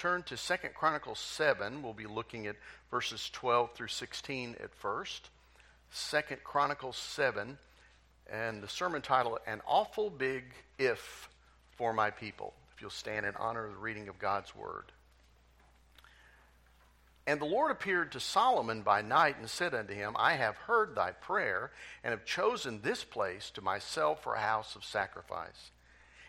turn to Second Chronicles 7, we'll be looking at verses 12 through 16 at first. Second Chronicles 7, and the sermon title, An Awful Big If for My People. If you'll stand in honor of the reading of God's Word. And the Lord appeared to Solomon by night and said unto him, I have heard thy prayer, and have chosen this place to myself for a house of sacrifice.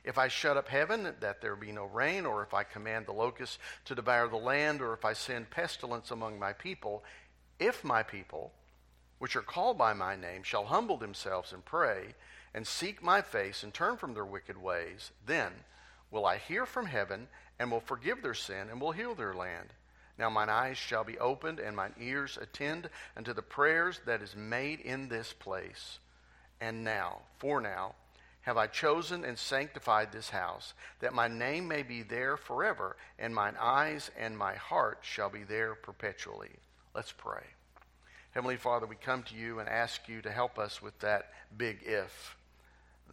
If I shut up heaven, that there be no rain, or if I command the locusts to devour the land, or if I send pestilence among my people, if my people, which are called by my name, shall humble themselves and pray, and seek my face, and turn from their wicked ways, then will I hear from heaven, and will forgive their sin, and will heal their land. Now mine eyes shall be opened, and mine ears attend unto the prayers that is made in this place. And now, for now, have I chosen and sanctified this house, that my name may be there forever, and mine eyes and my heart shall be there perpetually. Let's pray. Heavenly Father, we come to you and ask you to help us with that big if.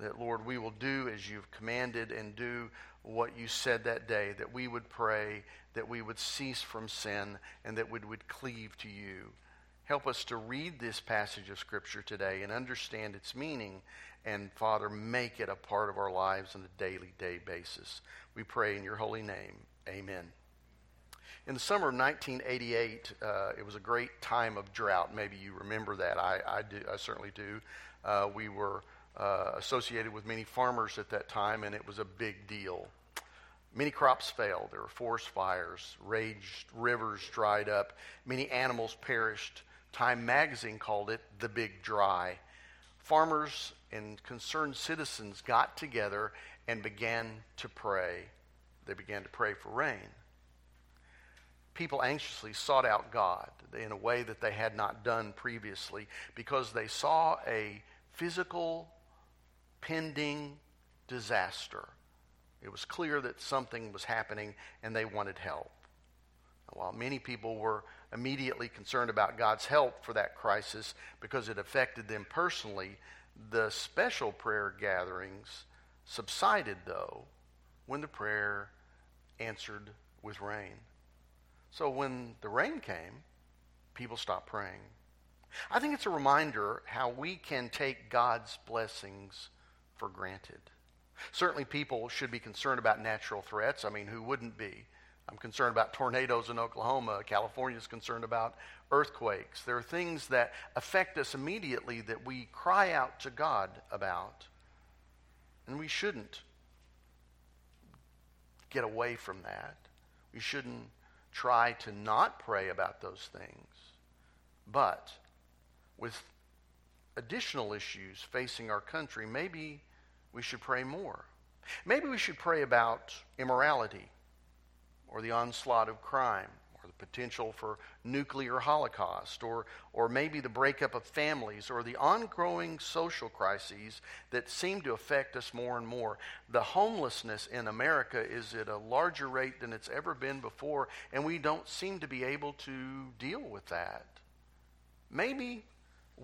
That, Lord, we will do as you've commanded and do what you said that day, that we would pray, that we would cease from sin, and that we would cleave to you. Help us to read this passage of Scripture today and understand its meaning and Father, make it a part of our lives on a daily day basis. We pray in your holy name. Amen. In the summer of 1988, uh, it was a great time of drought. Maybe you remember that. I, I, do, I certainly do. Uh, we were uh, associated with many farmers at that time, and it was a big deal. Many crops failed. There were forest fires, raged rivers dried up, many animals perished. Time magazine called it the Big Dry. Farmers and concerned citizens got together and began to pray. They began to pray for rain. People anxiously sought out God in a way that they had not done previously because they saw a physical, pending disaster. It was clear that something was happening and they wanted help. While many people were immediately concerned about God's help for that crisis because it affected them personally, the special prayer gatherings subsided, though, when the prayer answered with rain. So when the rain came, people stopped praying. I think it's a reminder how we can take God's blessings for granted. Certainly, people should be concerned about natural threats. I mean, who wouldn't be? I'm concerned about tornadoes in Oklahoma. California is concerned about earthquakes. There are things that affect us immediately that we cry out to God about. And we shouldn't get away from that. We shouldn't try to not pray about those things. But with additional issues facing our country, maybe we should pray more. Maybe we should pray about immorality or the onslaught of crime or the potential for nuclear holocaust or, or maybe the breakup of families or the ongoing social crises that seem to affect us more and more. The homelessness in America is at a larger rate than it's ever been before, and we don't seem to be able to deal with that. Maybe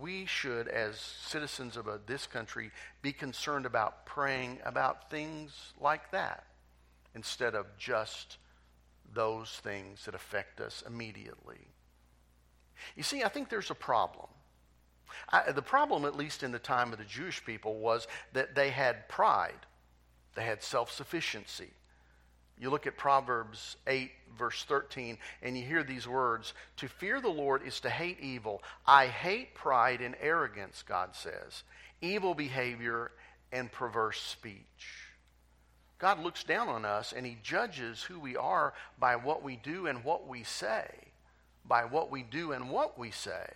we should, as citizens of a, this country, be concerned about praying about things like that instead of just those things that affect us immediately. You see, I think there's a problem. I, the problem, at least in the time of the Jewish people, was that they had pride, they had self sufficiency. You look at Proverbs 8, verse 13, and you hear these words To fear the Lord is to hate evil. I hate pride and arrogance, God says, evil behavior and perverse speech. God looks down on us and he judges who we are by what we do and what we say. By what we do and what we say.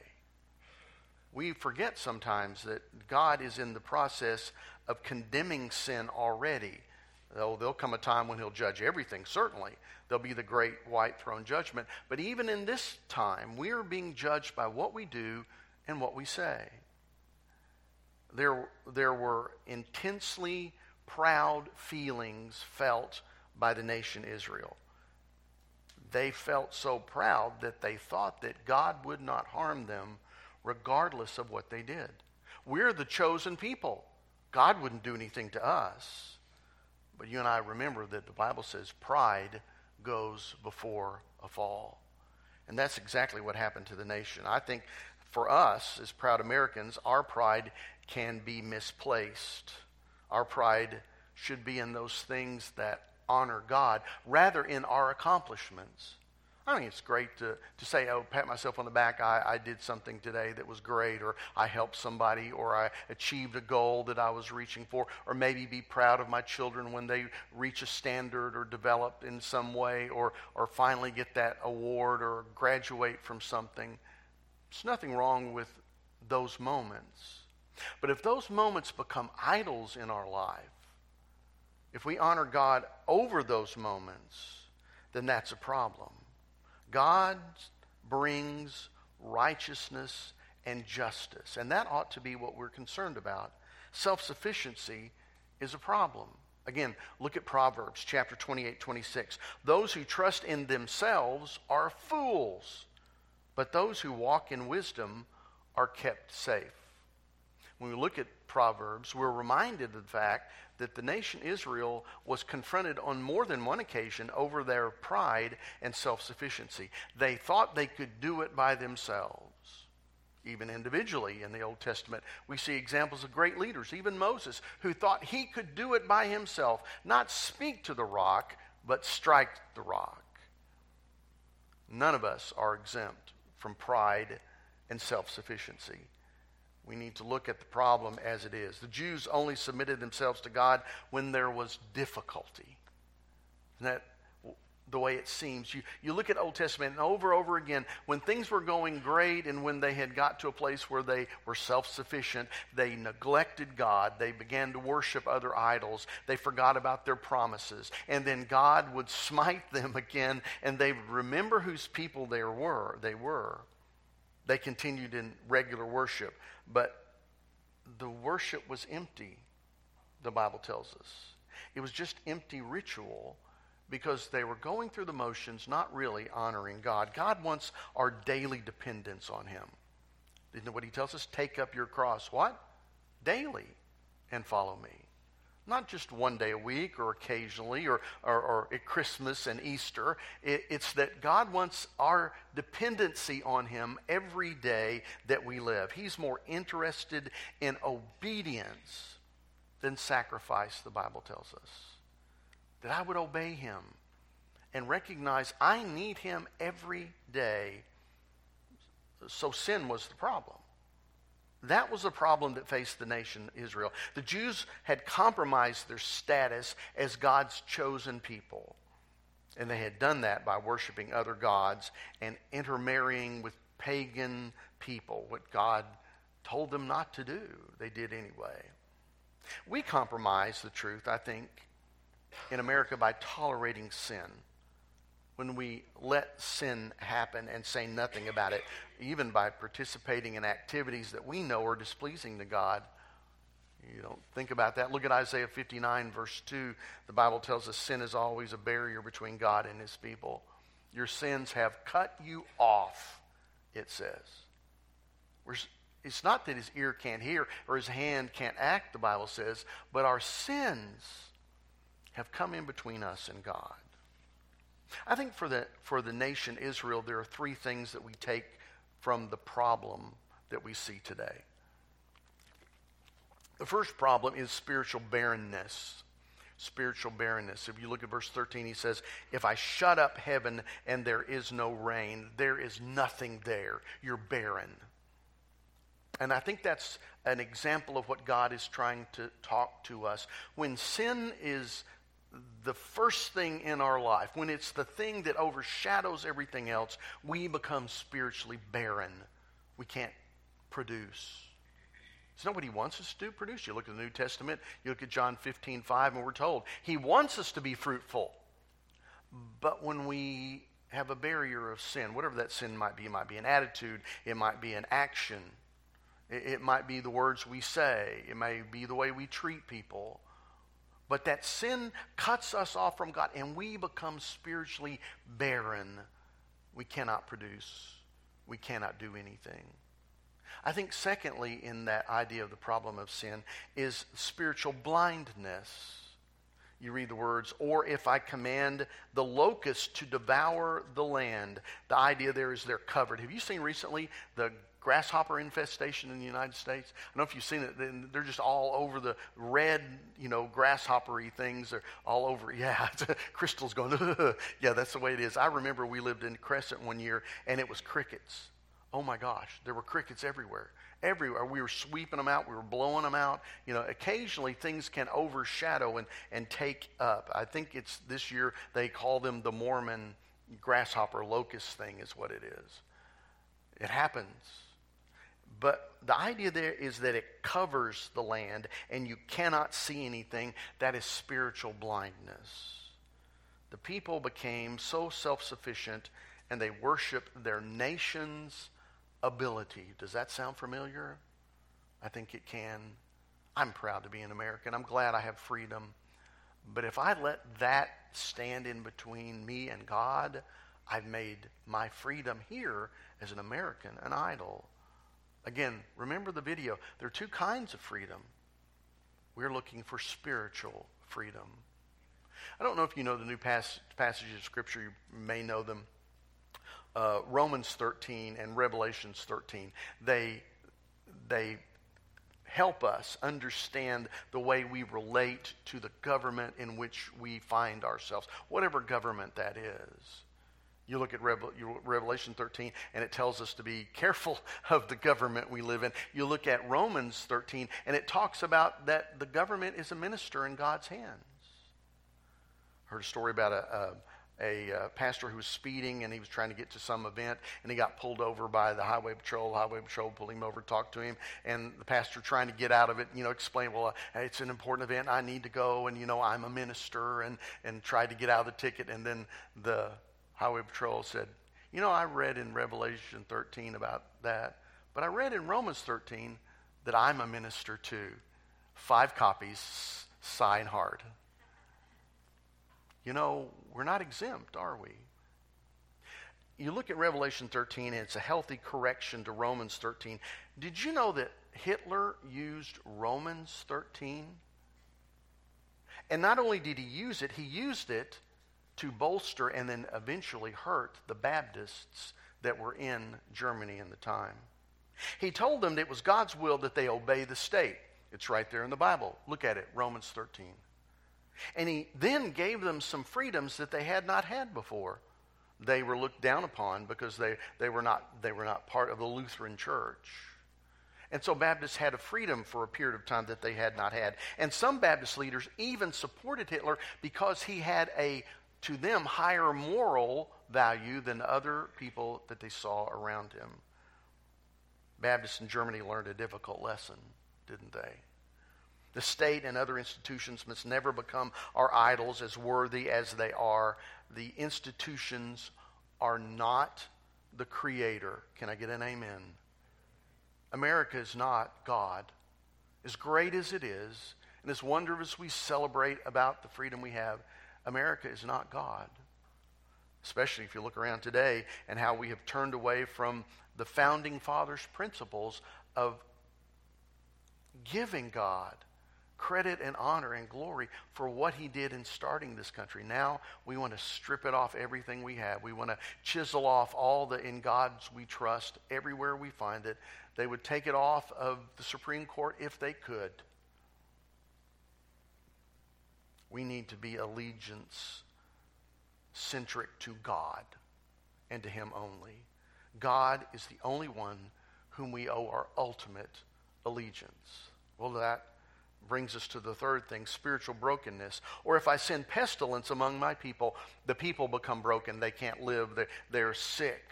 We forget sometimes that God is in the process of condemning sin already. Though there'll come a time when he'll judge everything, certainly. There'll be the great white throne judgment. But even in this time, we are being judged by what we do and what we say. There, there were intensely proud feelings felt by the nation Israel. They felt so proud that they thought that God would not harm them regardless of what they did. We're the chosen people. God wouldn't do anything to us. But you and I remember that the Bible says pride goes before a fall. And that's exactly what happened to the nation. I think for us, as proud Americans, our pride can be misplaced. Our pride should be in those things that honor God rather in our accomplishments. I think it's great to, to say, oh, pat myself on the back, I, I did something today that was great, or I helped somebody, or I achieved a goal that I was reaching for, or maybe be proud of my children when they reach a standard or develop in some way, or, or finally get that award or graduate from something. There's nothing wrong with those moments. But if those moments become idols in our life, if we honor God over those moments, then that's a problem. God brings righteousness and justice, and that ought to be what we're concerned about. Self sufficiency is a problem. Again, look at Proverbs chapter 28, 26. Those who trust in themselves are fools, but those who walk in wisdom are kept safe. When we look at Proverbs, we're reminded of the fact that the nation Israel was confronted on more than one occasion over their pride and self sufficiency. They thought they could do it by themselves. Even individually in the Old Testament, we see examples of great leaders, even Moses, who thought he could do it by himself, not speak to the rock, but strike the rock. None of us are exempt from pride and self sufficiency. We need to look at the problem as it is. The Jews only submitted themselves to God when there was difficulty. Isn't that the way it seems? You, you look at Old Testament and over and over again, when things were going great and when they had got to a place where they were self sufficient, they neglected God. They began to worship other idols. They forgot about their promises. And then God would smite them again and they would remember whose people they were. They were. They continued in regular worship. But the worship was empty, the Bible tells us. It was just empty ritual because they were going through the motions, not really honoring God. God wants our daily dependence on Him. Isn't what He tells us? Take up your cross. What? Daily and follow me not just one day a week or occasionally or, or, or at Christmas and Easter. It, it's that God wants our dependency on Him every day that we live. He's more interested in obedience than sacrifice, the Bible tells us. That I would obey Him and recognize I need Him every day. So sin was the problem. That was a problem that faced the nation Israel. The Jews had compromised their status as God's chosen people. And they had done that by worshiping other gods and intermarrying with pagan people, what God told them not to do. They did anyway. We compromise the truth, I think, in America by tolerating sin when we let sin happen and say nothing about it, even by participating in activities that we know are displeasing to God. You don't think about that. Look at Isaiah 59, verse 2. The Bible tells us sin is always a barrier between God and his people. Your sins have cut you off, it says. It's not that his ear can't hear or his hand can't act, the Bible says, but our sins have come in between us and God. I think for the, for the nation Israel, there are three things that we take from the problem that we see today. The first problem is spiritual barrenness. Spiritual barrenness. If you look at verse 13, he says, If I shut up heaven and there is no rain, there is nothing there. You're barren. And I think that's an example of what God is trying to talk to us. When sin is the first thing in our life, when it's the thing that overshadows everything else, we become spiritually barren. We can't produce. It's not what he wants us to produce. You look at the New Testament, you look at John 15, 5, and we're told he wants us to be fruitful. But when we have a barrier of sin, whatever that sin might be, it might be an attitude, it might be an action, it, it might be the words we say, it may be the way we treat people. But that sin cuts us off from God and we become spiritually barren. We cannot produce, we cannot do anything. I think, secondly, in that idea of the problem of sin is spiritual blindness. you read the words, or if I command the locust to devour the land. The idea there is they're covered. Have you seen recently the grasshopper infestation in the United States? I don't know if you've seen it. They're just all over the red, you know, grasshoppery things. They're all over. Yeah, Crystal's going, yeah, that's the way it is. I remember we lived in Crescent one year and it was crickets. Oh my gosh, there were crickets everywhere everywhere. We were sweeping them out, we were blowing them out. You know, occasionally things can overshadow and, and take up. I think it's this year they call them the Mormon grasshopper locust thing, is what it is. It happens. But the idea there is that it covers the land and you cannot see anything. That is spiritual blindness. The people became so self sufficient and they worshiped their nation's ability. Does that sound familiar? I think it can. I'm proud to be an American. I'm glad I have freedom. But if I let that stand in between me and God, I've made my freedom here as an American an idol. Again, remember the video. There are two kinds of freedom. We're looking for spiritual freedom. I don't know if you know the new pas- passages of Scripture. You may know them uh, Romans 13 and Revelations 13. They, they help us understand the way we relate to the government in which we find ourselves, whatever government that is. You look at Revelation 13, and it tells us to be careful of the government we live in. You look at Romans 13, and it talks about that the government is a minister in God's hands. Heard a story about a, a a uh, pastor who was speeding and he was trying to get to some event and he got pulled over by the highway patrol. Highway patrol pulled him over, talked to him, and the pastor trying to get out of it, you know, explained, well, uh, it's an important event. I need to go, and you know, I'm a minister, and and tried to get out of the ticket. And then the highway patrol said, you know, I read in Revelation 13 about that, but I read in Romans 13 that I'm a minister too. Five copies, sign hard. You know, we're not exempt, are we? You look at Revelation 13, and it's a healthy correction to Romans 13. Did you know that Hitler used Romans 13? And not only did he use it, he used it to bolster and then eventually hurt the Baptists that were in Germany in the time. He told them that it was God's will that they obey the state. It's right there in the Bible. Look at it, Romans 13. And he then gave them some freedoms that they had not had before. They were looked down upon because they, they, were, not, they were not part of the Lutheran church. And so Baptists had a freedom for a period of time that they had not had. And some Baptist leaders even supported Hitler because he had a, to them, higher moral value than other people that they saw around him. Baptists in Germany learned a difficult lesson, didn't they? The state and other institutions must never become our idols as worthy as they are. The institutions are not the creator. Can I get an amen? America is not God. As great as it is, and as wondrous as we celebrate about the freedom we have, America is not God. Especially if you look around today and how we have turned away from the founding fathers' principles of giving God credit and honor and glory for what he did in starting this country. Now we want to strip it off everything we have. We want to chisel off all the in God's we trust everywhere we find it. They would take it off of the Supreme Court if they could. We need to be allegiance centric to God and to Him only. God is the only one whom we owe our ultimate allegiance. Well, that brings us to the third thing spiritual brokenness. Or if I send pestilence among my people, the people become broken. They can't live, they're, they're sick.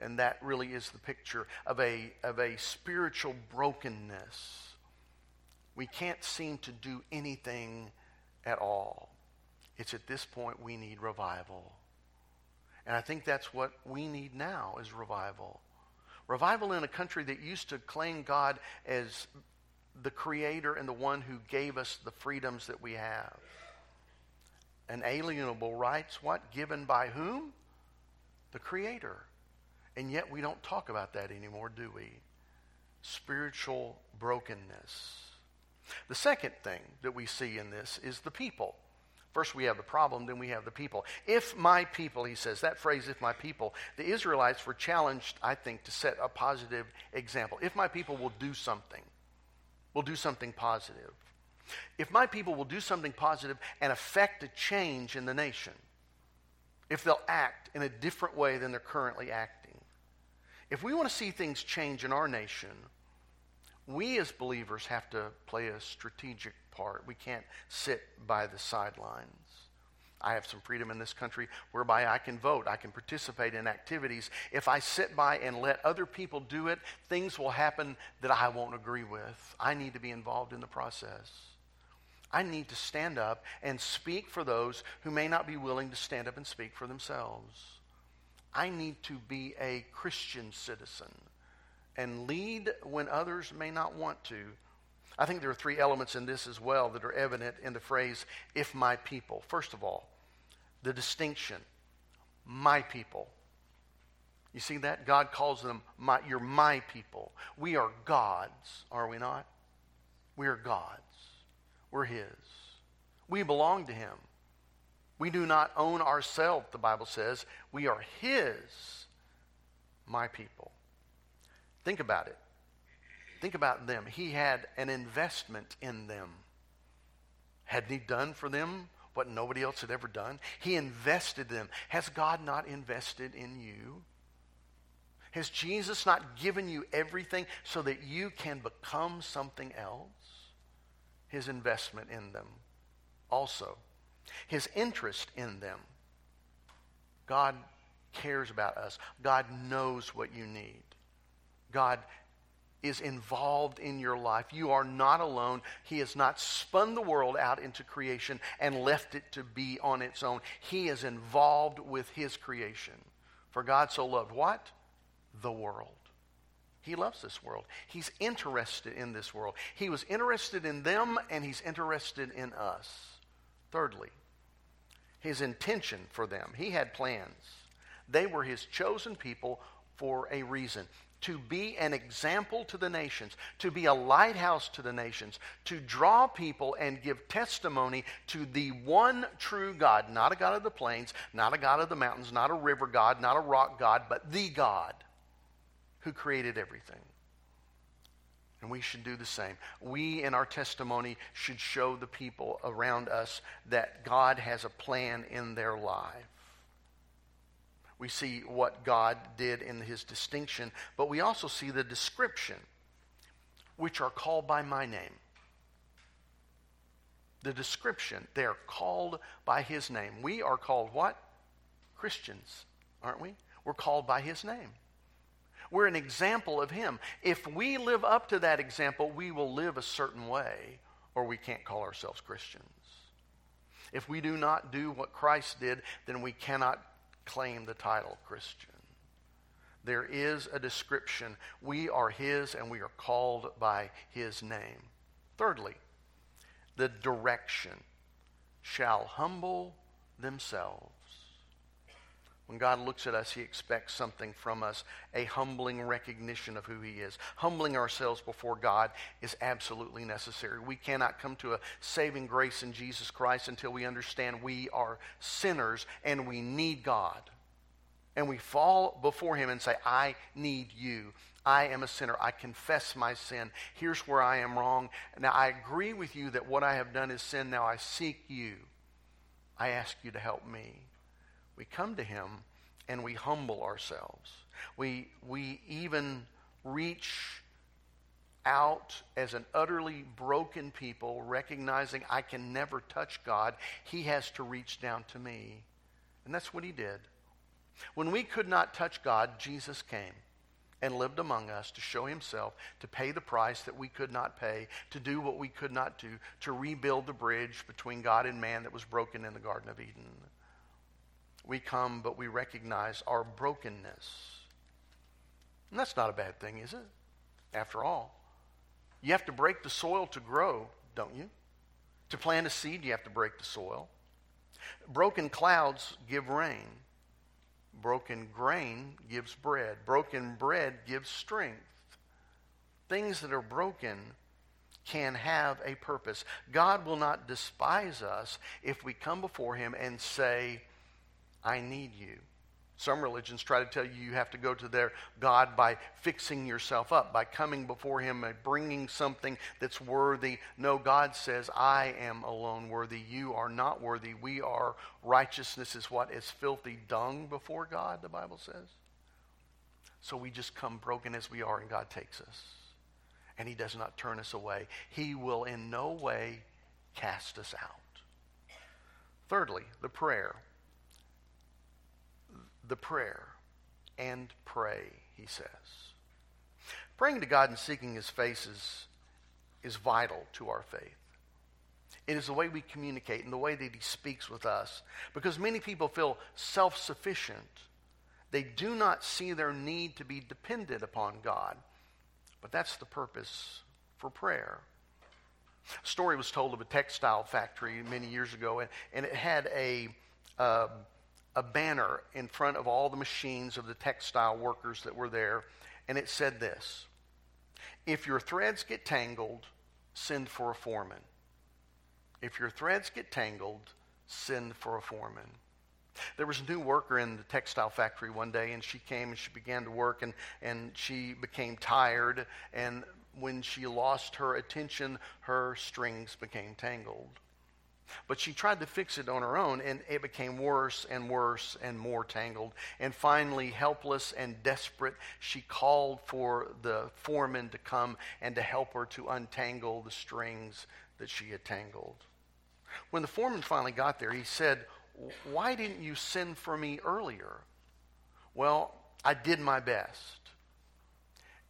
And that really is the picture of a, of a spiritual brokenness. We can't seem to do anything at all. It's at this point we need revival. And I think that's what we need now is revival. Revival in a country that used to claim God as the Creator and the one who gave us the freedoms that we have. Inalienable rights, what? Given by whom? The Creator. And yet we don't talk about that anymore, do we? Spiritual brokenness. The second thing that we see in this is the people. First, we have the problem, then we have the people. If my people, he says, that phrase, if my people, the Israelites were challenged, I think, to set a positive example. If my people will do something, will do something positive. If my people will do something positive and affect a change in the nation, if they'll act in a different way than they're currently acting, if we want to see things change in our nation, we as believers have to play a strategic part. We can't sit by the sidelines. I have some freedom in this country whereby I can vote. I can participate in activities. If I sit by and let other people do it, things will happen that I won't agree with. I need to be involved in the process. I need to stand up and speak for those who may not be willing to stand up and speak for themselves. I need to be a Christian citizen and lead when others may not want to. I think there are three elements in this as well that are evident in the phrase, if my people. First of all, the distinction, my people. You see that? God calls them, my, you're my people. We are God's, are we not? We are God's. We're His. We belong to Him. We do not own ourselves, the Bible says. We are His, my people. Think about it. Think about them. He had an investment in them. Hadn't He done for them what nobody else had ever done? He invested them. Has God not invested in you? Has Jesus not given you everything so that you can become something else? His investment in them also. His interest in them. God cares about us. God knows what you need. God is involved in your life. You are not alone. He has not spun the world out into creation and left it to be on its own. He is involved with his creation. For God so loved what? The world. He loves this world. He's interested in this world. He was interested in them and he's interested in us. Thirdly, his intention for them. He had plans. They were his chosen people for a reason to be an example to the nations, to be a lighthouse to the nations, to draw people and give testimony to the one true God, not a God of the plains, not a God of the mountains, not a river God, not a rock God, but the God who created everything. And we should do the same. We, in our testimony, should show the people around us that God has a plan in their life we see what God did in his distinction, but we also see the description, which are called by my name. The description, they are called by his name. We are called what? Christians, aren't we? We're called by his name. We're an example of him. If we live up to that example, we will live a certain way, or we can't call ourselves Christians. If we do not do what Christ did, then we cannot claim the title Christian. There is a description. We are His and we are called by His name. Thirdly, the direction shall humble themselves. When God looks at us, He expects something from us a humbling recognition of who He is. Humbling ourselves before God is absolutely necessary. We cannot come to a saving grace in Jesus Christ until we understand we are sinners and we need God. And we fall before Him and say, I need you. I am a sinner. I confess my sin. Here's where I am wrong. Now, I agree with you that what I have done is sin. Now I seek you. I ask you to help me. We come to him and we humble ourselves. We, we even reach out as an utterly broken people, recognizing I can never touch God. He has to reach down to me. And that's what he did. When we could not touch God, Jesus came and lived among us to show himself, to pay the price that we could not pay, to do what we could not do, to rebuild the bridge between God and man that was broken in the Garden of Eden. We come, but we recognize our brokenness. And that's not a bad thing, is it? After all, you have to break the soil to grow, don't you? To plant a seed, you have to break the soil. Broken clouds give rain. Broken grain gives bread. Broken bread gives strength. Things that are broken can have a purpose. God will not despise us if we come before Him and say, I need you. Some religions try to tell you you have to go to their God by fixing yourself up, by coming before Him and bringing something that's worthy. No, God says, I am alone worthy. You are not worthy. We are righteousness is what is filthy dung before God, the Bible says. So we just come broken as we are, and God takes us. And He does not turn us away. He will in no way cast us out. Thirdly, the prayer the prayer and pray, he says. Praying to God and seeking his face is, is vital to our faith. It is the way we communicate and the way that he speaks with us. Because many people feel self sufficient. They do not see their need to be dependent upon God. But that's the purpose for prayer. A story was told of a textile factory many years ago, and, and it had a, uh, a banner in front of all the machines of the textile workers that were there, and it said this If your threads get tangled, send for a foreman. If your threads get tangled, send for a foreman. There was a new worker in the textile factory one day, and she came and she began to work, and, and she became tired. And when she lost her attention, her strings became tangled. But she tried to fix it on her own, and it became worse and worse and more tangled. And finally, helpless and desperate, she called for the foreman to come and to help her to untangle the strings that she had tangled. When the foreman finally got there, he said, Why didn't you send for me earlier? Well, I did my best.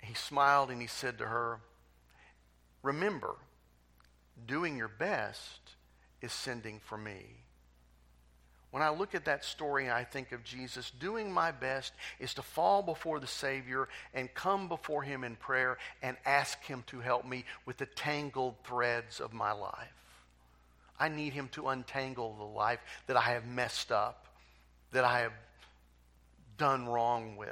He smiled and he said to her, Remember, doing your best is sending for me. When I look at that story, I think of Jesus doing my best is to fall before the Savior and come before Him in prayer and ask Him to help me with the tangled threads of my life. I need Him to untangle the life that I have messed up, that I have done wrong with.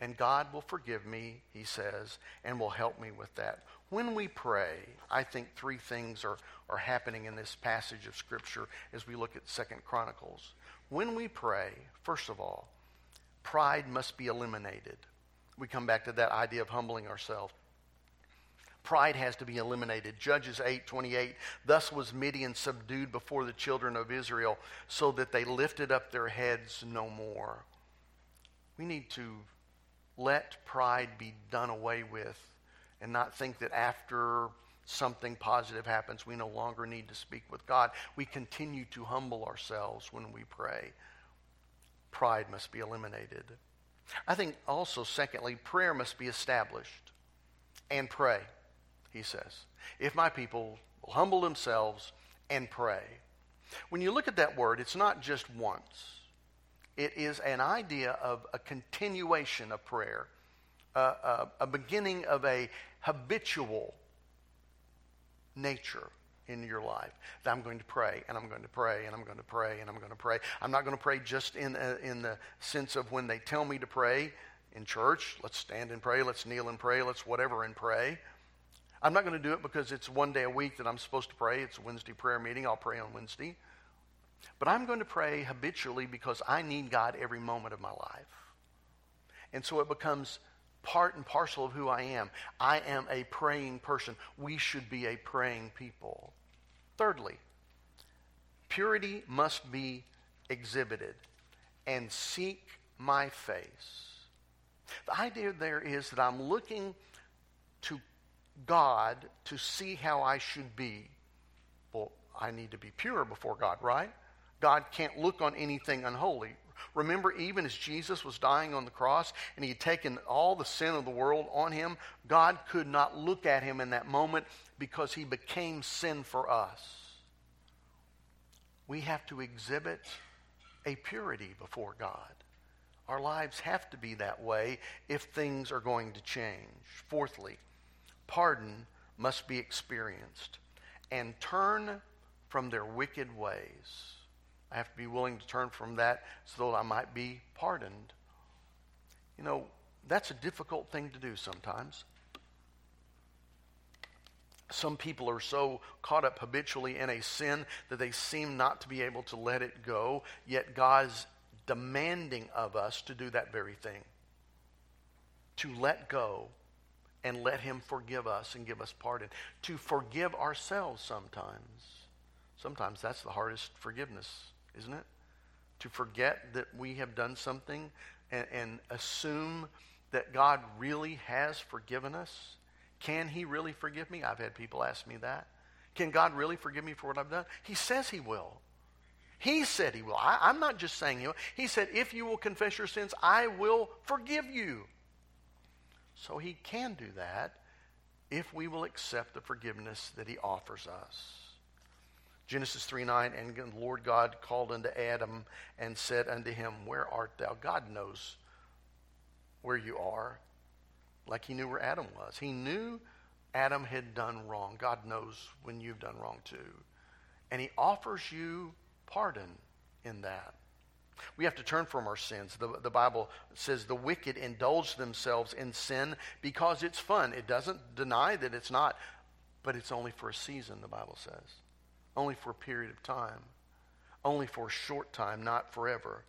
And God will forgive me, He says, and will help me with that. When we pray, I think three things are, are happening in this passage of Scripture as we look at Second Chronicles. When we pray, first of all, pride must be eliminated. We come back to that idea of humbling ourselves. Pride has to be eliminated. Judges 8:28 Thus was Midian subdued before the children of Israel so that they lifted up their heads no more. We need to let pride be done away with and not think that after something positive happens, we no longer need to speak with God. We continue to humble ourselves when we pray. Pride must be eliminated. I think also, secondly, prayer must be established. And pray, he says. If my people humble themselves and pray. When you look at that word, it's not just once, it is an idea of a continuation of prayer a, a, beginning of a habitual nature in your life that I'm going to pray and I'm going to pray and I'm going to pray and I'm going to pray. I'm not going to pray just in, uh, in the sense of when they tell me to pray in church, let's stand and pray, let's kneel and pray, let's whatever and pray. I'm not going to do it because it's one day a week that I'm supposed to pray. It's a Wednesday prayer meeting. I'll pray on Wednesday. But I'm going to pray habitually because I need God every moment of my life. And so it becomes part and parcel of who I am. I am a praying person. We should be a praying people. Thirdly, purity must be exhibited and seek my face. The idea there is that I'm looking to God to see how I should be. Well, I need to be pure before God, right? God can't look on anything unholy. Remember, even as Jesus was dying on the cross and he had taken all the sin of the world on him, God could not look at him in that moment because he became sin for us. We have to exhibit a purity before God. Our lives have to be that way if things are going to change. Fourthly, pardon must be experienced and turn from their wicked ways. I have to be willing to turn from that so that I might be pardoned. You know, that's a difficult thing to do sometimes. Some people are so caught up habitually in a sin that they seem not to be able to let it go, yet God's demanding of us to do that very thing. To let go and let Him forgive us and give us pardon. To forgive ourselves sometimes. Sometimes that's the hardest forgiveness, isn't it? To forget that we have done something and, and assume that God really has forgiven us can he really forgive me? I've had people ask me that. Can God really forgive me for what I've done? He says he will. He said he will. I, am not just saying he will. He said, if you will confess your sins, I will forgive you. So he can do that if we will accept the forgiveness that he offers us. Genesis 3 9, and the Lord God called unto Adam and said unto him, Where art thou? God knows where you are like he knew where Adam was. He knew Adam had done wrong. God knows when you've done wrong too. And he offers you pardon in that. We have to turn from our sins. The, the Bible says the wicked indulge themselves in sin because it's fun. It doesn't deny that it's not, but it's only for a season, the Bible says. Only for a period of time. Only for a short time, not forever.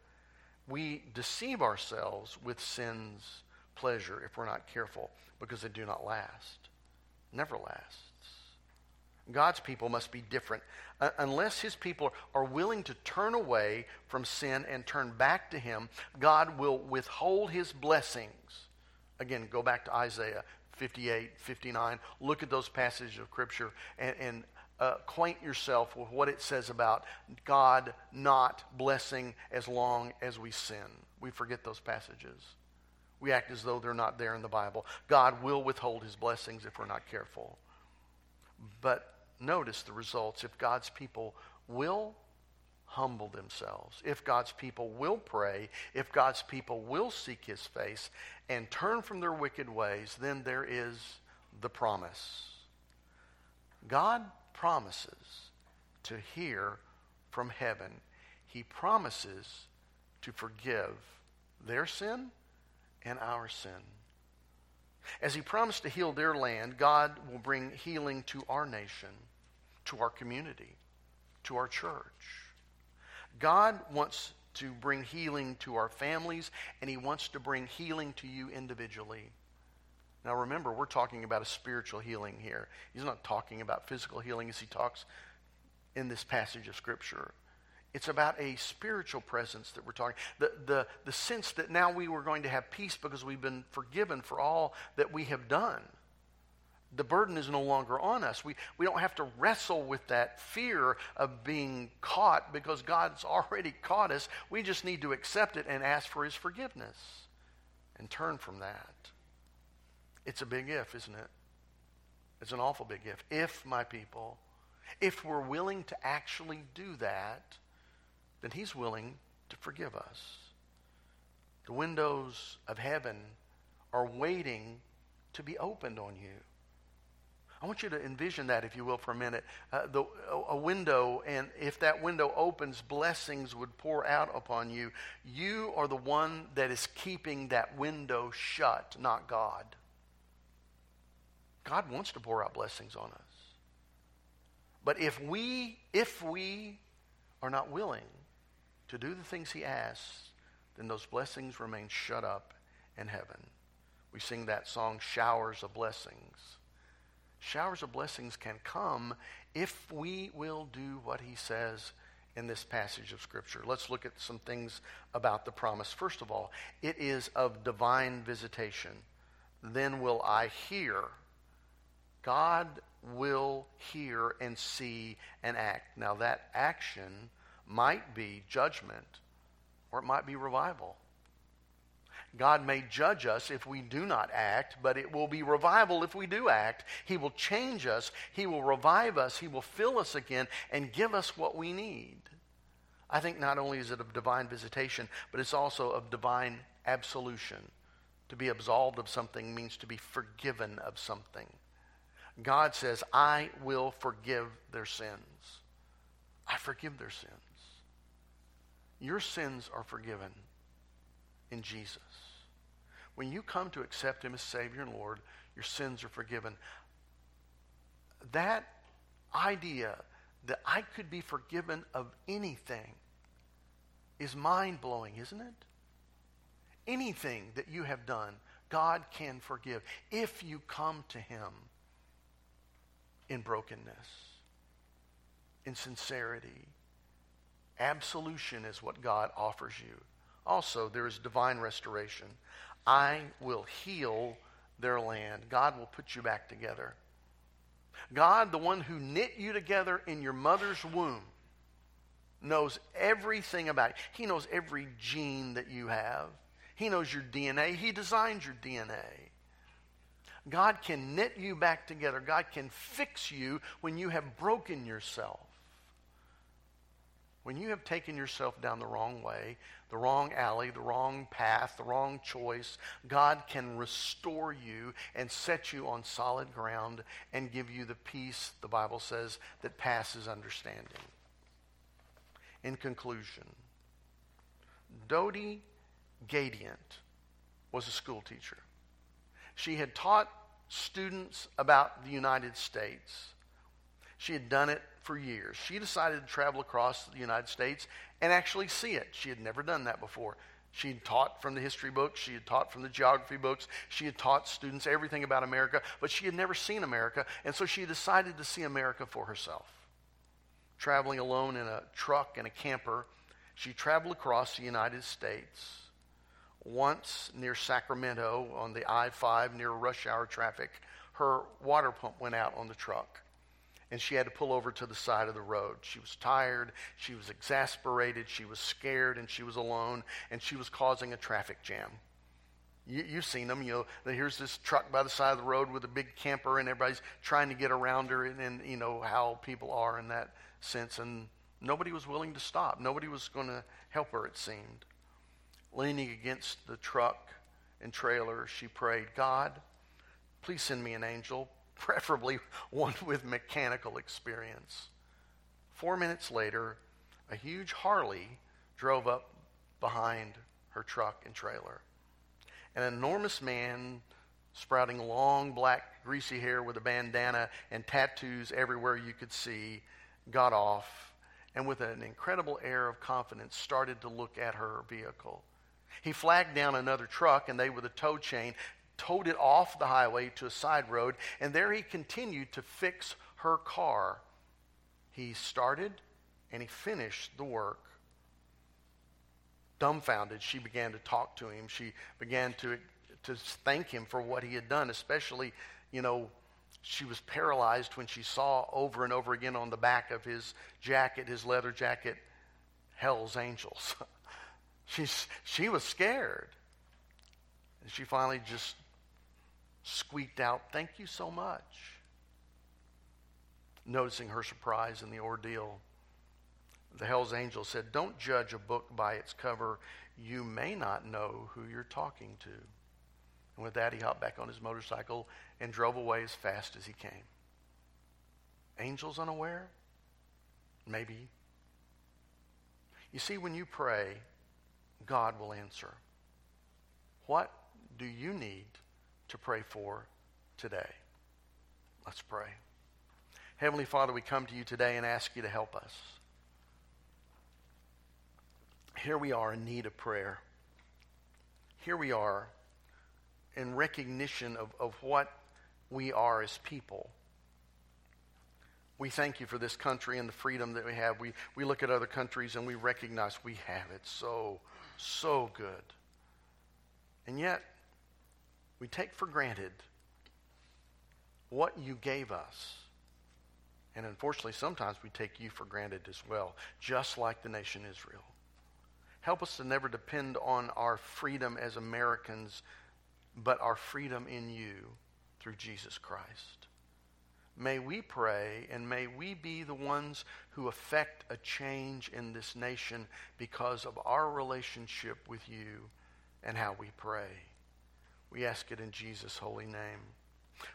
We deceive ourselves with sin's pleasure if we're not careful because they do not last. Never lasts. God's people must be different. Uh, unless his people are willing to turn away from sin and turn back to him, God will withhold his blessings. Again, go back to Isaiah 58, 59. Look at those passages of Scripture and, and acquaint yourself with what it says about God not blessing as long as we sin. We forget those passages. We act as though they're not there in the Bible. God will withhold his blessings if we're not careful. But notice the results. If God's people will humble themselves, if God's people will pray, if God's people will seek his face and turn from their wicked ways, then there is the promise. God promises to hear from heaven. He promises to forgive their sin and our sin. As he promised to heal their land, God will bring healing to our nation, to our community, to our church. God wants to bring healing to our families, and he wants to bring healing to you individually. Now remember, we're talking about a spiritual healing here. He's not talking about physical healing as he talks in this passage of Scripture. It's about a spiritual presence that we're talking. The, the, the sense that now we were going to have peace because we've been forgiven for all that we have done. The burden is no longer on us. We, we don't have to wrestle with that fear of being caught because God's already caught us. We just need to accept it and ask for His forgiveness and turn from that. It's a big if, isn't it? It's an awful big if. If, my people, if we're willing to actually do that, then He's willing to forgive us. The windows of heaven are waiting to be opened on you. I want you to envision that, if you will, for a minute. Uh, the, a window, and if that window opens, blessings would pour out upon you. You are the one that is keeping that window shut, not God. God wants to pour out blessings on us. But if we, if we are not willing to do the things he asks, then those blessings remain shut up in heaven. We sing that song, Showers of Blessings. Showers of blessings can come if we will do what he says in this passage of Scripture. Let's look at some things about the promise. First of all, it is of divine visitation. Then will I hear. God will hear and see and act. Now, that action might be judgment or it might be revival. God may judge us if we do not act, but it will be revival if we do act. He will change us, He will revive us, He will fill us again, and give us what we need. I think not only is it of divine visitation, but it's also of divine absolution. To be absolved of something means to be forgiven of something. God says, I will forgive their sins. I forgive their sins. Your sins are forgiven in Jesus. When you come to accept Him as Savior and Lord, your sins are forgiven. that idea that I could be forgiven of anything is mind blowing, isn't it? Anything that you have done, God can forgive if you come to Him in brokenness, in sincerity. Absolution is what God offers you. Also, there is divine restoration. I will heal their land. God will put you back together. God, the one who knit you together in your mother's womb, knows everything about you. He knows every gene that you have. He knows your DNA. He designed your DNA. God can knit you back together. God can fix you when you have broken yourself. When you have taken yourself down the wrong way, the wrong alley, the wrong path, the wrong choice, God can restore you and set you on solid ground and give you the peace, the Bible says, that passes understanding. In conclusion, Dodie Gadient was a school teacher. She had taught students about the United States. She had done it for years. She decided to travel across the United States and actually see it. She had never done that before. She had taught from the history books, she had taught from the geography books, she had taught students everything about America, but she had never seen America, and so she decided to see America for herself. Traveling alone in a truck and a camper, she traveled across the United States. Once near Sacramento on the I 5 near rush hour traffic, her water pump went out on the truck and she had to pull over to the side of the road. She was tired, she was exasperated, she was scared, and she was alone, and she was causing a traffic jam. You, have seen them. You know, here's this truck by the side of the road with a big camper, and everybody's trying to get around her, and, and you know how people are in that sense. And nobody was willing to stop. Nobody was going to help her. It seemed. Leaning against the truck and trailer, she prayed, "God, please send me an angel preferably one with mechanical experience. Four minutes later, a huge Harley drove up behind her truck and trailer. An enormous man, sprouting long, black, greasy hair with a bandana and tattoos everywhere you could see, got off and, with an incredible air of confidence, started to look at her vehicle. He flagged down another truck, and they, with a tow chain, towed it off the highway to a side road, and there he continued to fix her car. He started and he finished the work. Dumbfounded, she began to talk to him. She began to, to thank him for what he had done, especially, you know, she was paralyzed when she saw over and over again on the back of his jacket, his leather jacket, Hell's Angels. She's, she was scared. And she finally just squeaked out, Thank you so much. Noticing her surprise in the ordeal, the Hell's Angel said, Don't judge a book by its cover. You may not know who you're talking to. And with that, he hopped back on his motorcycle and drove away as fast as he came. Angels unaware? Maybe. You see, when you pray, God will answer. What do you need to pray for today. Let's pray. Heavenly Father, we come to you today and ask you to help us. Here we are in need of prayer. Here we are in recognition of, of what we are as people. We thank you for this country and the freedom that we have. We, we look at other countries and we recognize we have it so, so good. And yet, we take for granted what you gave us. And unfortunately, sometimes we take you for granted as well, just like the nation Israel. Help us to never depend on our freedom as Americans, but our freedom in you through Jesus Christ. May we pray and may we be the ones who affect a change in this nation because of our relationship with you and how we pray. We ask it in Jesus' holy name.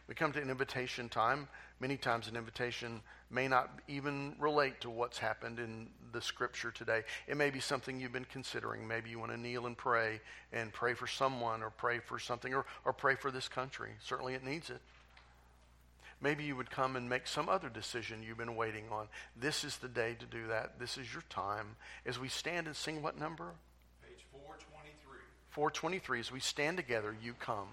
We come to an invitation time. Many times, an invitation may not even relate to what's happened in the scripture today. It may be something you've been considering. Maybe you want to kneel and pray and pray for someone or pray for something or, or pray for this country. Certainly, it needs it. Maybe you would come and make some other decision you've been waiting on. This is the day to do that. This is your time. As we stand and sing what number? Page 423. 423. As we stand together, you come.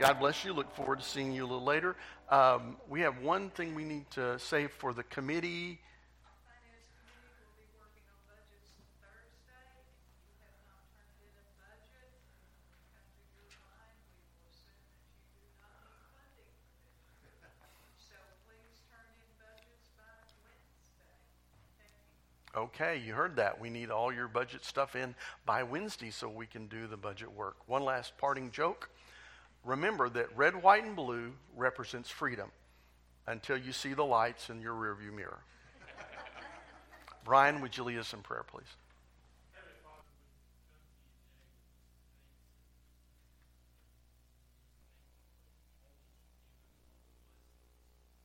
God bless you. Look forward to seeing you a little later. Um, we have one thing we need to say for the committee. Okay, you heard that. We need all your budget stuff in by Wednesday so we can do the budget work. One last parting joke remember that red, white, and blue represents freedom until you see the lights in your rearview mirror. Brian, would you lead us in prayer, please?